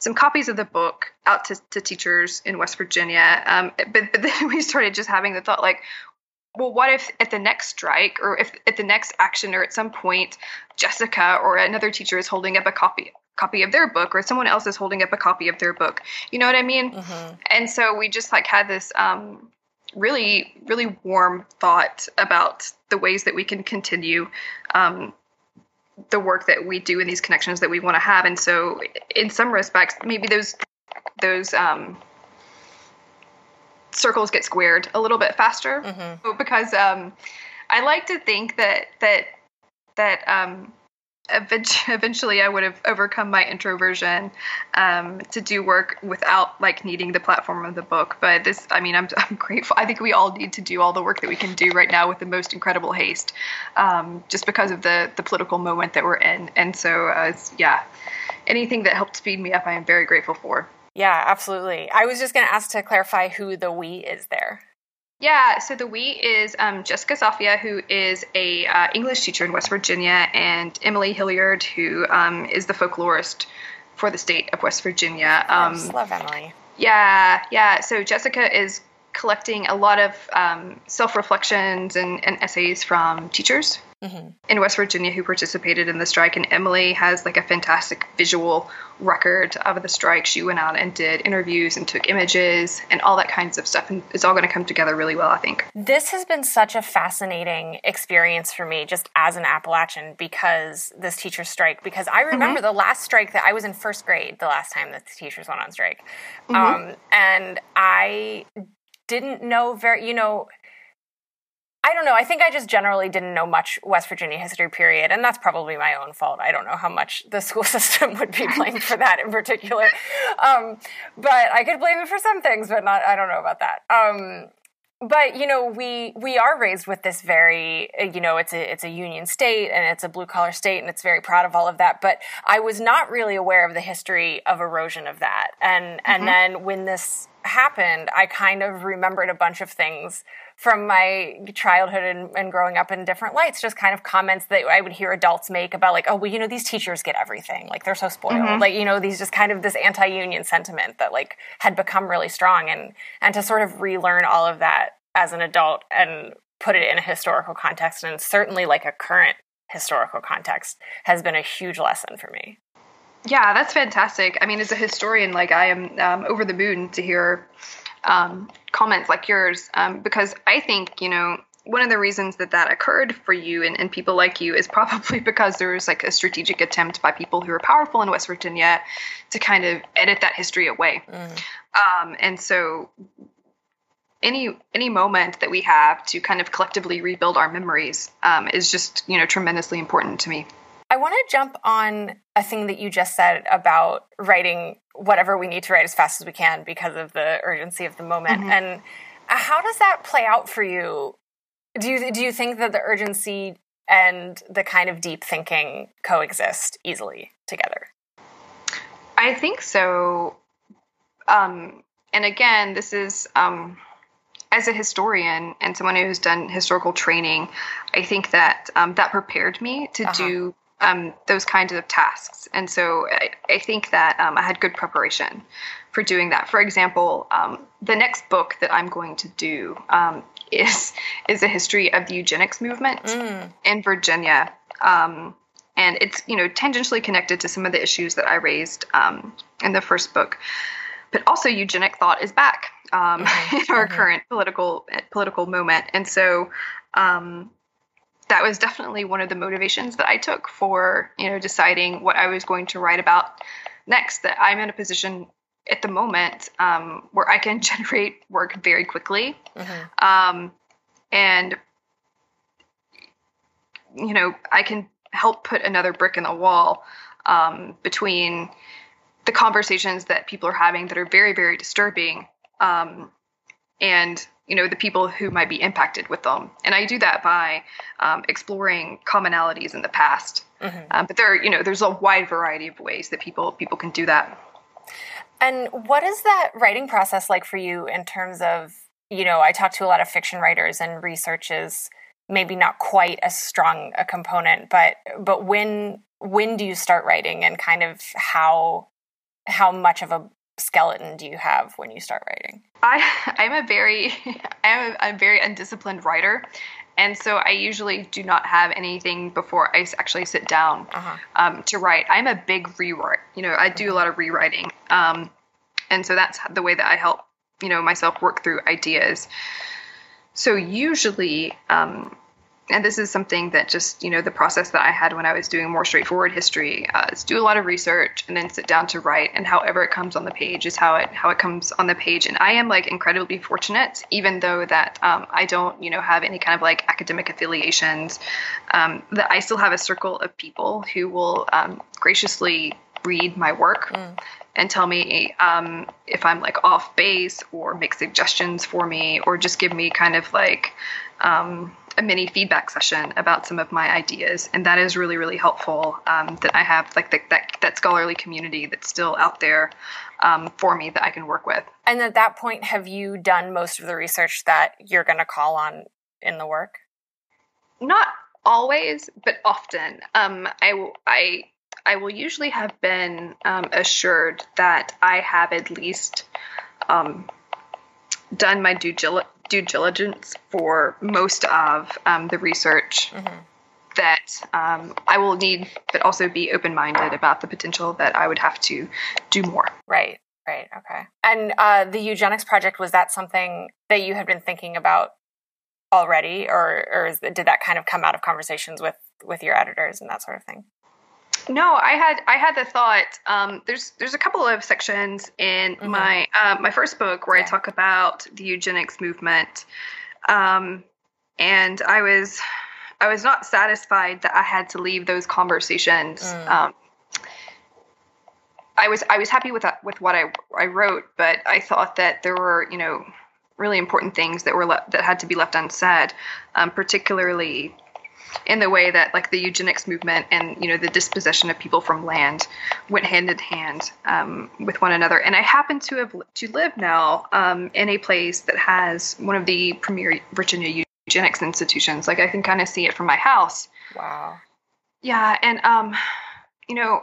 some copies of the book out to, to teachers in West Virginia. Um, but, but then we started just having the thought, like, well, what if at the next strike or if at the next action or at some point Jessica or another teacher is holding up a copy copy of their book or someone else is holding up a copy of their book. You know what I mean? Mm-hmm. And so we just like had this um, really, really warm thought about the ways that we can continue um, the work that we do and these connections that we want to have. And so in some respects, maybe those those um, circles get squared a little bit faster mm-hmm. because um, I like to think that that that um, eventually I would have overcome my introversion um, to do work without like needing the platform of the book. But this, I mean, I'm, I'm grateful. I think we all need to do all the work that we can do right now with the most incredible haste, um, just because of the the political moment that we're in. And so, uh, yeah, anything that helped speed me up, I am very grateful for. Yeah, absolutely. I was just going to ask to clarify who the we is there. Yeah, so the we is um, Jessica Salfia, who is a uh, English teacher in West Virginia, and Emily Hilliard, who um, is the folklorist for the state of West Virginia. Um, love Emily. Yeah, yeah. So Jessica is collecting a lot of um, self reflections and, and essays from teachers mm-hmm. in West Virginia who participated in the strike. And Emily has like a fantastic visual record of the strike. She went out and did interviews and took images and all that kinds of stuff. And it's all going to come together really well, I think. This has been such a fascinating experience for me just as an Appalachian because this teacher strike, because I remember mm-hmm. the last strike that I was in first grade the last time that the teachers went on strike. Mm-hmm. Um, and I didn't know very, you know, I don't know. I think I just generally didn't know much West Virginia history, period. And that's probably my own fault. I don't know how much the school system would be blamed for that in particular. Um, but I could blame it for some things, but not, I don't know about that. Um, but you know we we are raised with this very uh, you know it's a it's a union state and it's a blue collar state and it's very proud of all of that but i was not really aware of the history of erosion of that and mm-hmm. and then when this happened i kind of remembered a bunch of things from my childhood and, and, growing up in different lights, just kind of comments that I would hear adults make about like, oh, well, you know, these teachers get everything. Like they're so spoiled. Mm-hmm. Like, you know, these just kind of this anti-union sentiment that like had become really strong and, and to sort of relearn all of that as an adult and put it in a historical context and certainly like a current historical context has been a huge lesson for me. Yeah, that's fantastic. I mean, as a historian, like I am um, over the moon to hear um, comments like yours um, because I think, you know, one of the reasons that that occurred for you and, and people like you is probably because there was like a strategic attempt by people who are powerful in West Virginia to kind of edit that history away. Mm. Um, and so any any moment that we have to kind of collectively rebuild our memories um, is just you know tremendously important to me. I want to jump on a thing that you just said about writing whatever we need to write as fast as we can because of the urgency of the moment. Mm-hmm. And how does that play out for you? Do you do you think that the urgency and the kind of deep thinking coexist easily together? I think so. Um, and again, this is um, as a historian and someone who's done historical training. I think that um, that prepared me to uh-huh. do um, those kinds of tasks. And so I, I think that um, I had good preparation for doing that. For example, um, the next book that I'm going to do um, is is a history of the eugenics movement mm. in Virginia, um, and it's you know tangentially connected to some of the issues that I raised um, in the first book. But also, eugenic thought is back mm-hmm. in our mm-hmm. current political political moment, and so um, that was definitely one of the motivations that I took for you know deciding what I was going to write about next. That I'm in a position at the moment um, where I can generate work very quickly, mm-hmm. um, and you know I can help put another brick in the wall um, between the conversations that people are having that are very very disturbing um, and you know the people who might be impacted with them. And i do that by um, exploring commonalities in the past. Mm-hmm. um, but there you know there's a wide variety of ways that people people can do that. And what is that writing process like for you in terms of you know i talk to a lot of fiction writers and research is maybe not quite as strong a component but but when when do you start writing and kind of how how much of a skeleton do you have when you start writing? I I'm a very I'm a, a very undisciplined writer, and so I usually do not have anything before I actually sit down uh-huh. um, to write. I'm a big rewrite. You know, I do a mm-hmm. lot of rewriting, um, and so that's the way that I help you know myself work through ideas. So usually, um, and this is something that just you know the process that i had when i was doing more straightforward history uh, is do a lot of research and then sit down to write. And however it comes on the page is how it how it comes on the page. And i am like incredibly fortunate even though that um, i don't you know have any kind of like academic affiliations um, that i still have a circle of people who will um, graciously read my work. Mm. And tell me um, if i'm like off base or make suggestions for me or just give me kind of like um, a mini feedback session about some of my ideas, and that is really really helpful. Um, that I have like the, that that scholarly community that's still out there um, for me that I can work with. And at that point, have you done most of the research that you're going to call on in the work? Not always, but often. Um, I I I will usually have been um, assured that I have at least um, done my due, due diligence for most of um, the research mm-hmm. that um, I will need, but also be open minded about the potential that I would have to do more. Right. Right. Okay. And uh, the eugenics project was that something that you had been thinking about already, or or is, did that kind of come out of conversations with with your editors and that sort of thing? No, I had I had the thought. Um, there's there's a couple of sections in mm-hmm. my uh, my first book where yeah. I talk about the eugenics movement, um, and I was I was not satisfied that I had to leave those conversations. Mm. Um, I was I was happy with that, with what I I wrote, but I thought that there were you know really important things that were le- that had to be left unsaid, um, particularly in the way that like the eugenics movement and you know the dispossession of people from land went hand in hand um, with one another. And I happen to have to live now um, in a place that has one of the premier Virginia eugenics institutions. Like I can kind of see it from my house. Wow. Yeah, and um, you know,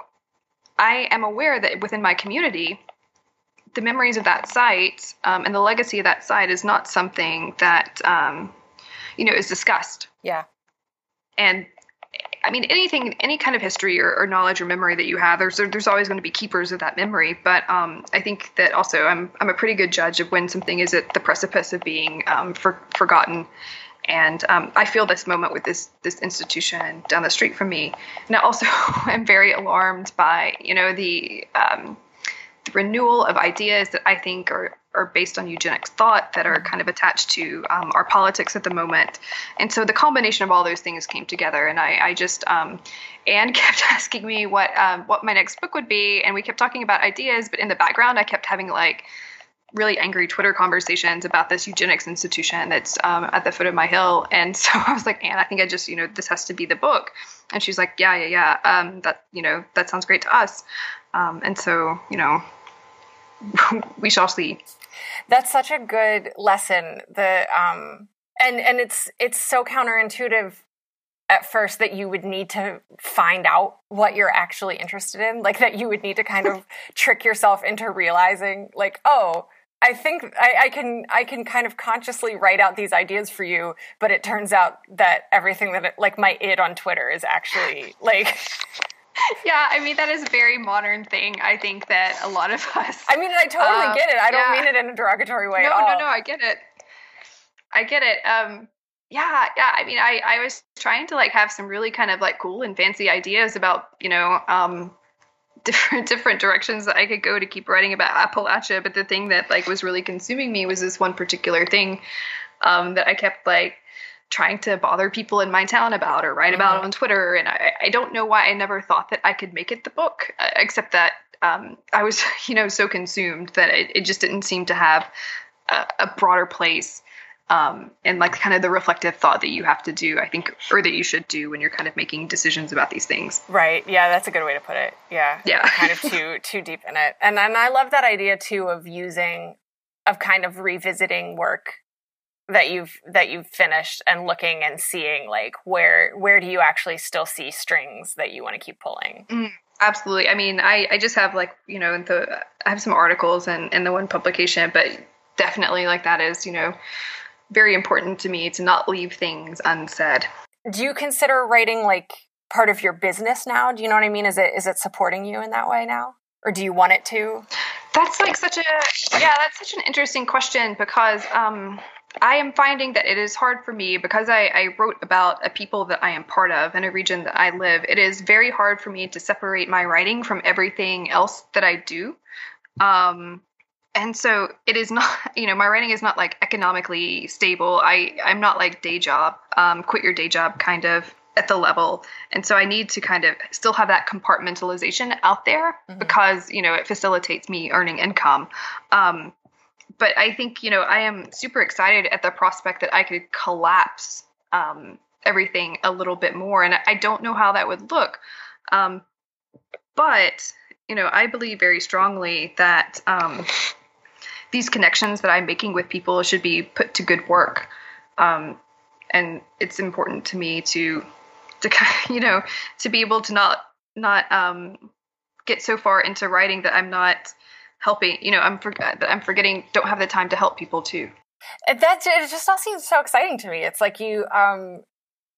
I am aware that within my community, the memories of that site um, and the legacy of that site is not something that um, you know is discussed. Yeah. And I mean, anything, any kind of history or, or knowledge or memory that you have, there's there's always going to be keepers of that memory. But um, I think that also I'm I'm a pretty good judge of when something is at the precipice of being um, for, forgotten. And um, I feel this moment with this this institution down the street from me. And I also am very alarmed by you know the um, the renewal of ideas that I think are are based on eugenics thought that are kind of attached to um, our politics at the moment. And so the combination of all those things came together. And I, I just, um, Anne kept asking me what um, what my next book would be, and we kept talking about ideas. But in the background, I kept having like really angry Twitter conversations about this eugenics institution that's um, at the foot of my hill. And so I was like, Anne, I think I just, you know, this has to be the book. And she's like, Yeah, yeah, yeah. Um, that, you know, that sounds great to us. Um, and so, you know, we shall see. That's such a good lesson. The um and and it's it's so counterintuitive at first that you would need to find out what you're actually interested in, like that you would need to kind of trick yourself into realizing like, oh, I think I, I, can I can kind of consciously write out these ideas for you, but it turns out that everything that it, like my id on Twitter is actually like yeah, I mean that is a very modern thing. I think that a lot of us. I mean, I totally um, get it. I don't yeah. mean it in a derogatory way. No, no, no. I get it. I get it. Um, yeah, yeah. I mean, I I was trying to like have some really kind of like cool and fancy ideas about you know um different different directions that I could go to keep writing about Appalachia. But the thing that like was really consuming me was this one particular thing um, that I kept like trying to bother people in my town about or write about mm-hmm. on Twitter. And I, I don't know why I never thought that I could make it the book, uh, except that um, I was, you know, so consumed that it, it just didn't seem to have a, a broader place. Um, and like kind of the reflective thought that you have to do, I think, or that you should do when you're kind of making decisions about these things. Right. Yeah, that's a good way to put it. Yeah. Yeah. kind of too too deep in it, and and I love that idea too of using, of kind of revisiting work that you've that you've finished and looking and seeing like where where do you actually still see strings that you want to keep pulling? Mm, absolutely. I mean i i just have like you know the i have some articles and in the one publication but definitely like that is you know very important to me to not leave things unsaid. Do you consider writing like part of your business now? Do you know what i mean? Is it is it supporting you in that way now? Or do you want it to? That's like such a yeah that's such an interesting question because um I am finding that it is hard for me because I, I, wrote about a people that I am part of and a region that I live. It is very hard for me to separate my writing from everything else that I do. Um, and so it is not, you know, my writing is not like economically stable. I, I'm not like day job, um, quit your day job kind of at the level. And so I need to kind of still have that compartmentalization out there mm-hmm. because, you know, it facilitates me earning income. Um, but I think you know I am super excited at the prospect that I could collapse um, everything a little bit more, and I don't know how that would look. Um, but you know, I believe very strongly that um, these connections that I'm making with people should be put to good work, um, and it's important to me to to you know to be able to not not um, get so far into writing that I'm not helping you know i'm for, i'm forgetting don't have the time to help people too. That it just all seems so exciting to me. It's like you um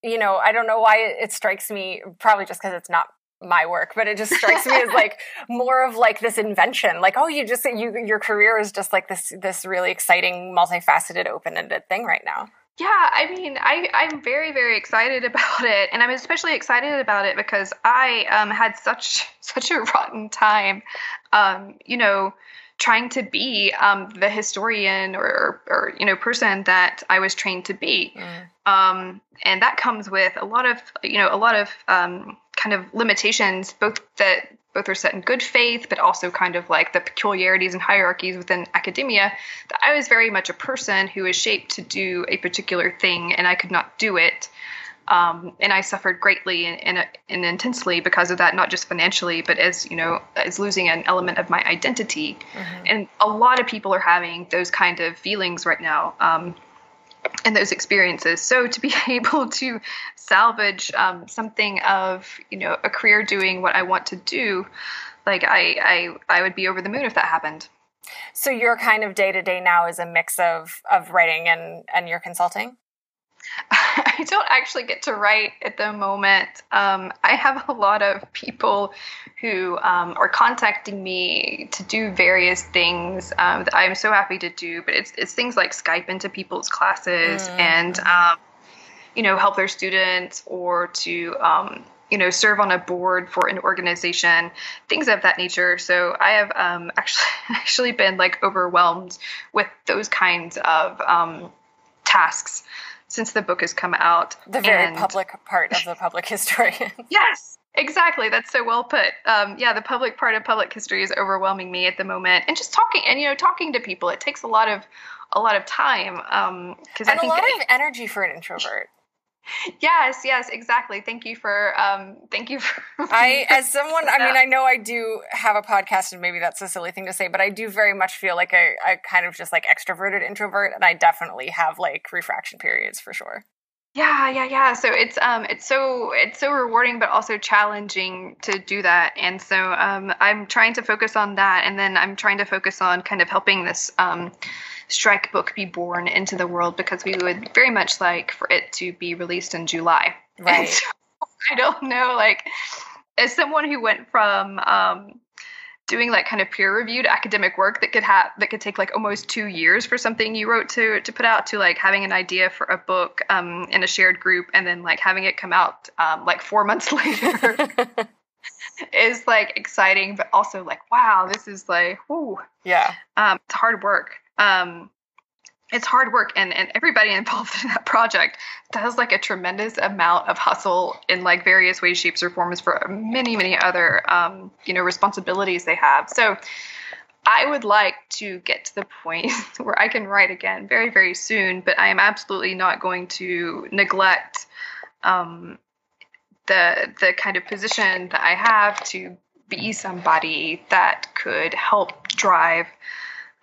you know i don't know why it, strikes me probably just because it's not my work but it just strikes me as like more of like this invention. Like oh you just you your career is just like this this really exciting multifaceted open-ended thing right now yeah, I mean, I, I'm very, very excited about it, and I'm especially excited about it because I um, had such such a rotten time, um, you know, trying to be um, the historian or, or, or, you know person that I was trained to be, mm. Um, and that comes with a lot of you know a lot of um, kind of limitations, both that both are set in good faith, but also kind of like the peculiarities and hierarchies within academia, that I was very much a person who was shaped to do a particular thing and I could not do it. Um, and I suffered greatly and, and, and, intensely because of that, not just financially, but as you know, as losing an element of my identity. Mm-hmm. And a lot of people are having those kind of feelings right now. Um, and those experiences. So to be able to salvage um, something of you know a career doing what I want to do, like I I I would be over the moon if that happened. So your kind of day to day now is a mix of of writing and and your consulting. I don't actually get to write at the moment. Um, I have a lot of people who um, are contacting me to do various things um, that I'm so happy to do. But it's it's things like Skype into people's classes mm. and um, you know help their students or to um, you know serve on a board for an organization, things of that nature. So I have um, actually actually been like overwhelmed with those kinds of tasks since the book has come out. The very and... public part of the public historian. yes, exactly. That's so well put. Um, yeah, the public part of public history is overwhelming me at the moment, and just talking and you know talking to people, it takes a lot of a lot of time because um, and I think a lot of energy for an introvert yes yes exactly. Thank you for um thank you for i as someone i mean i know i do have a podcast and maybe that's a silly thing to say but i do very much feel like a, a kind of just like extroverted introvert and i definitely have like refraction periods for sure. Yeah yeah yeah. So it's um it's so it's so rewarding but also challenging to do that. And so um i'm trying to focus on that and then i'm trying to focus on kind of helping this um strike book be born into the world because we would very much like for it to be released in July. Right. So, I don't know, like, as someone who went from um, doing like kind of peer reviewed academic work that could have that could take like almost two years for something you wrote to to put out to like having an idea for a book um, in a shared group and then like having it come out um, like four months later is like exciting but also like wow this is like whoo yeah um, it's hard work um, it's hard work and, and everybody involved in that project does like a tremendous amount of hustle in like various ways shapes or forms for many many other um, you know responsibilities they have. So i would like to get to the point where i can write again very very soon but i am absolutely not going to neglect um, the the kind of position that i have to be somebody that could help drive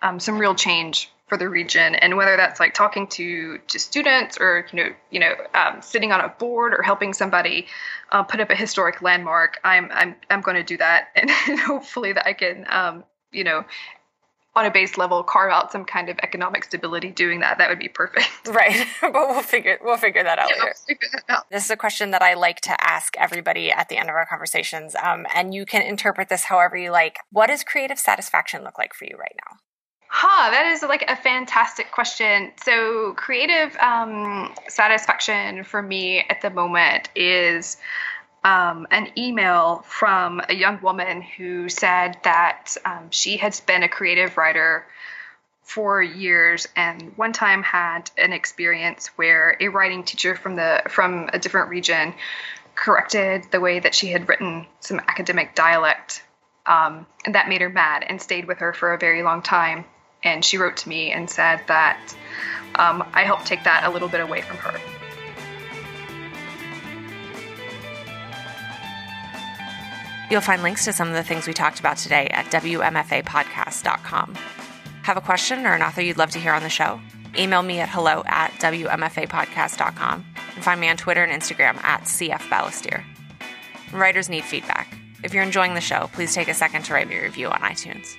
um, some real change for the region. And whether that's like talking to to students or you know you know um, sitting on a board or helping somebody uh, put up a historic landmark i'm i'm i'm going to do that. And, and, hopefully that i can um, you know on a base level carve out some kind of economic stability doing that. That would be perfect. Right. But we'll figure we'll figure that out yeah, later. that out. this is a question that i like to ask everybody at the end of our conversations. Um, and you can interpret this however you like. What does creative satisfaction look like for you right now Huh, that is like a fantastic question. So, creative um, satisfaction for me at the moment is um, an email from a young woman who said that um, she has been a creative writer for years and one time had an experience where a writing teacher from the from a different region corrected the way that she had written some academic dialect um, and that made her mad and stayed with her for a very long time and she wrote to me and said that um, I helped take that a little bit away from her. You'll find links to some of the things we talked about today at WMFApodcast.com. Have a question or an author you'd love to hear on the show? Email me at hello at WMFApodcast.com and find me on Twitter and Instagram at CF Balestier. Writers need feedback. If you're enjoying the show, please take a second to write me a review on iTunes.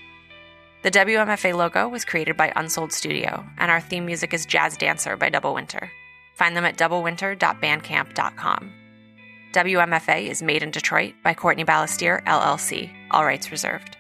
The WMFA logo was created by Unsold Studio, and our theme music is Jazz Dancer by Double Winter. Find them at doublewinter.bandcamp.com. WMFA is made in Detroit by Courtney Balestier, LLC, all rights reserved.